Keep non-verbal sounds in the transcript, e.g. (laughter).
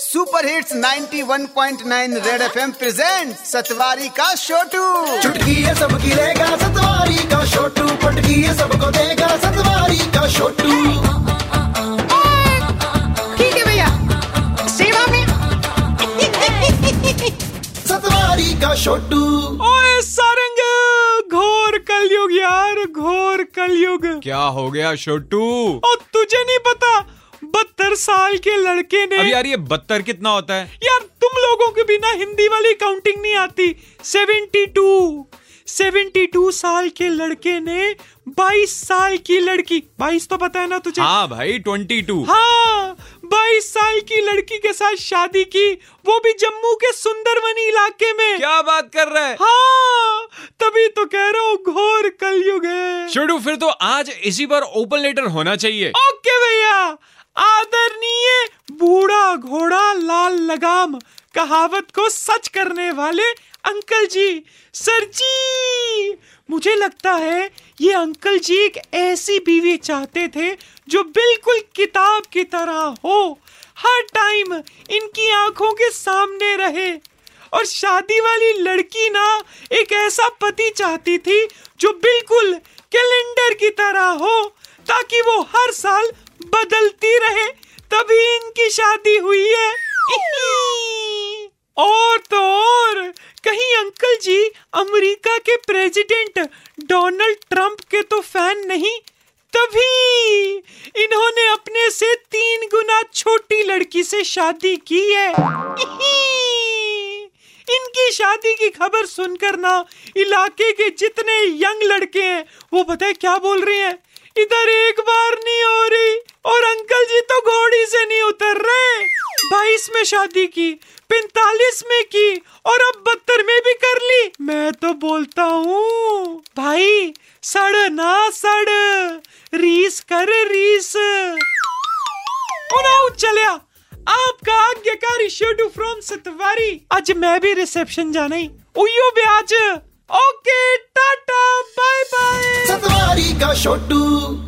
Super hits 91.9 red FM present Satwari का छोटू चुटकी है सबकी रहेगा सतवारी का छोटू पटकी है सबको देगा सतवारी का छोटू ठीक है भैया। सेवा में। सतवारी का छोटू ओए सारंग घोर कलयुग यार घोर कलयुग। क्या हो गया छोटू और तुझे नहीं पता साल के लड़के ने अब यार ये बत्तर कितना होता है? यार तुम लोगों के बिना हिंदी वाली काउंटिंग नहीं आती। सेवेंटी टू सेवेंटी टू साल के लड़के ने बाईस साल की लड़की बाईस तो पता है ना तुझे? हाँ भाई ट्वेंटी टू। हाँ बाईस साल की लड़की के साथ शादी की वो भी जम्मू के सुंदरवनी इलाके में। क्या बात कर रहा है? हाँ तभी तो कह रहा हूँ घोर कलयुग है। छोटू फिर तो आज इसी पर ओपन लेटर होना चाहिए। ओके भैया आदरणीय बूढ़ा घोड़ा लाल लगाम कहावत को सच करने वाले अंकल जी। सर जी, मुझे लगता है ये अंकल जी एक ऐसी बीवी चाहते थे जो बिल्कुल किताब की तरह हो। हर टाइम इनकी आँखों के सामने रहे। और शादी वाली लड़की ना एक ऐसा पति चाहती थी जो बिल्कुल कैलेंडर की तरह हो, ताकि वो हर साल बदलती रहे तभी इनकी शादी हुई है। (laughs) और तो और कहीं अंकल जी अमेरिका के प्रेसिडेंट डोनाल्ड ट्रंप के तो फ़ैन नहीं तभी इन्होंने अपने से तीन गुना छोटी लड़की से शादी की है। (laughs) इनकी शादी की खबर सुनकर ना इलाके के जितने यंग लड़के हैं वो पता है क्या बोल रहे हैं? इधर एक बाईस में शादी की, पैतालीस में की और अब बहत्तर में भी कर ली। मैं तो बोलता हूँ, भाई, सड़ ना सड़, रीस कर रीस। चलिया आपका आज्ञाकारी शेडू फ्रॉम सतवारी। आज मैं भी रिसेप्शन जाना ही। उयो ब्याज okay, tata bye bye Satwari का छोटू